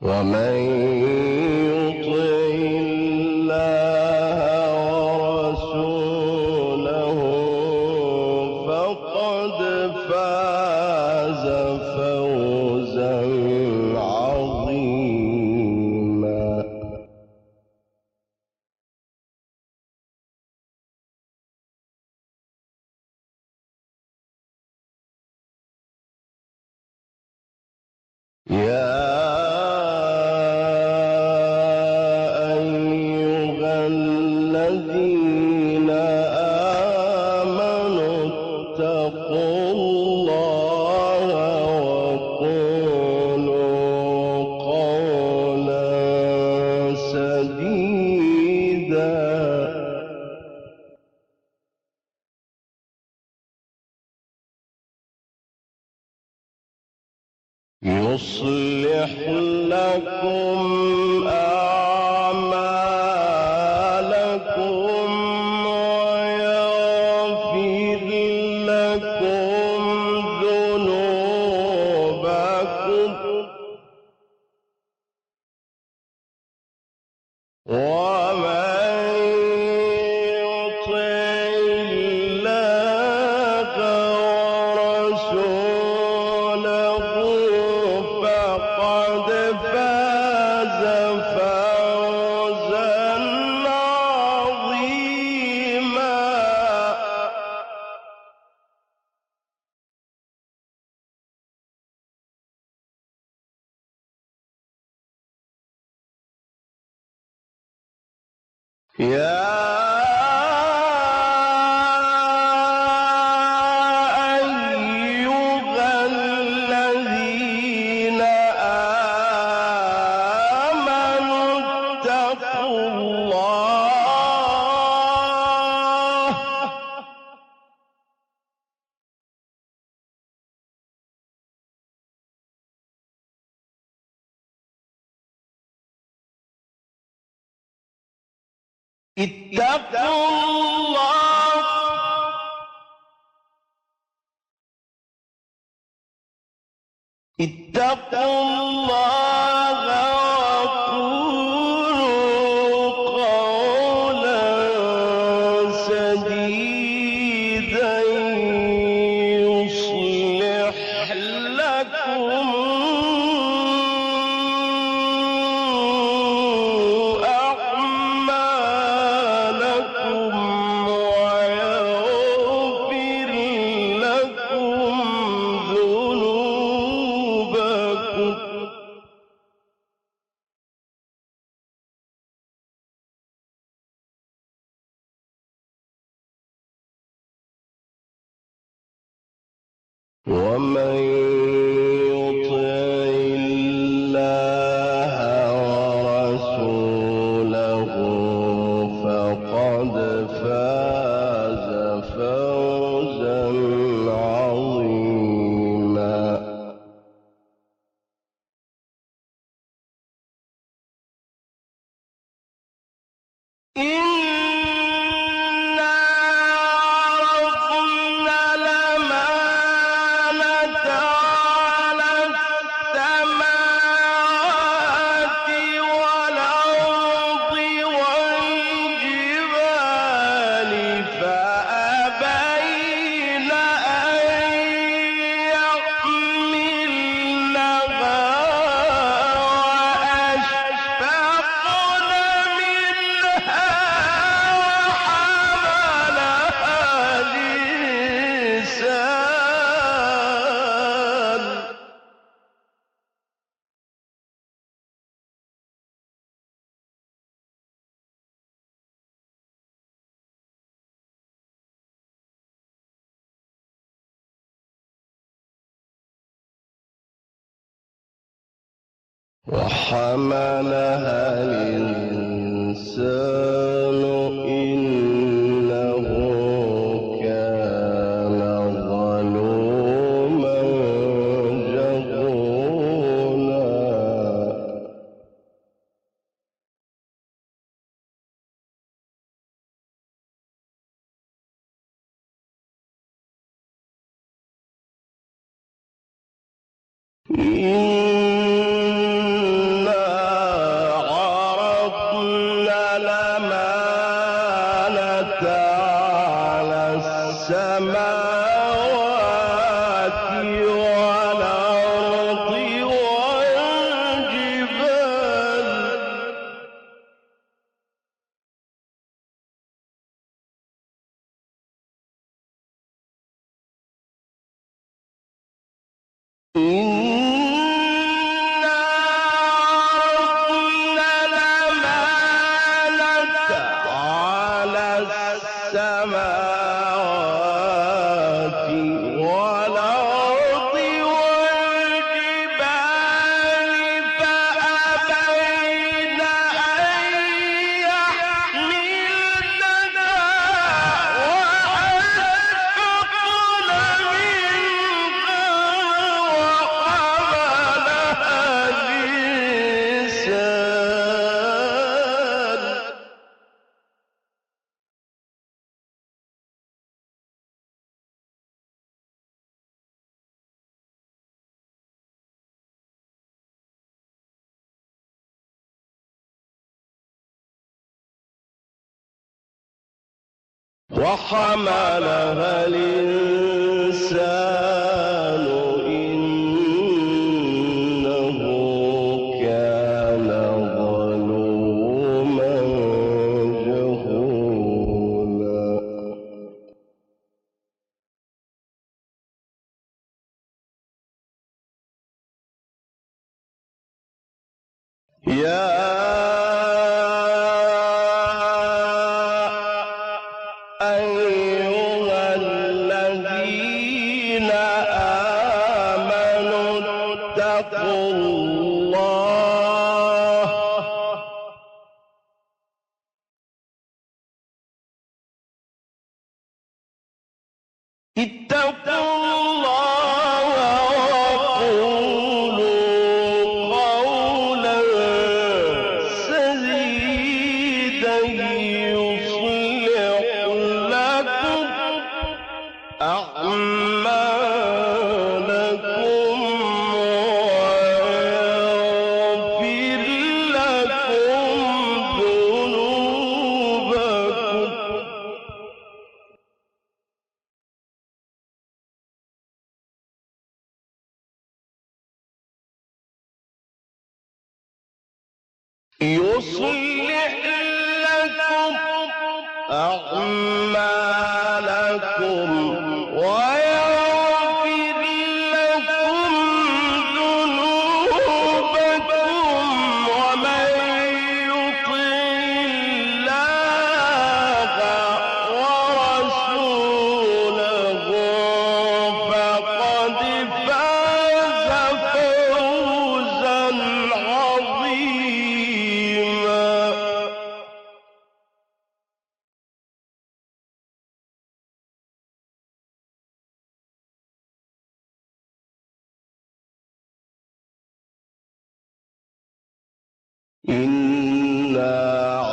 ومن يطع الله ورسوله فقد فاز فوزا عظيما. يا يا اتقوا الله. اتقوا الله وقولوا قولا سديدا يصلح لكم ومن يطع الله ورسوله فقد فاز فوزا عظيما. إنا وحملها الإنسان إنه كان ظلوما جهولا إن السماء وحملها الإنسان إنه كان ظلوما جهولا. يا Então, então لكم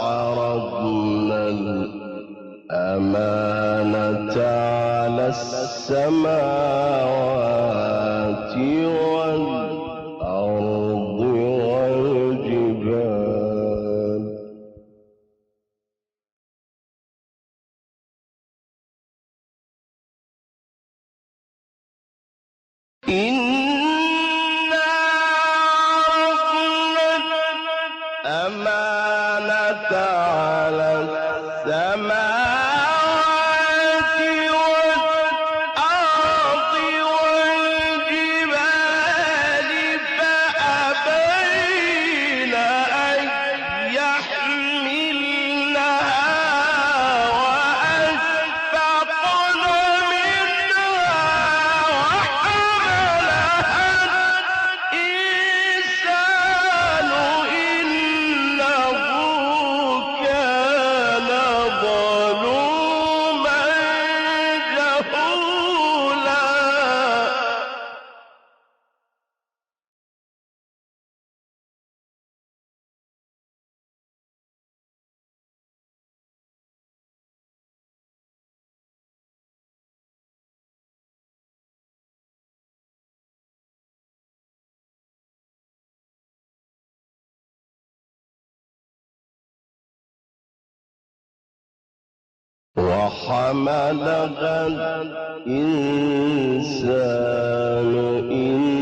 عرضنا الأمانة على السماوات وحملها الإنسان إنه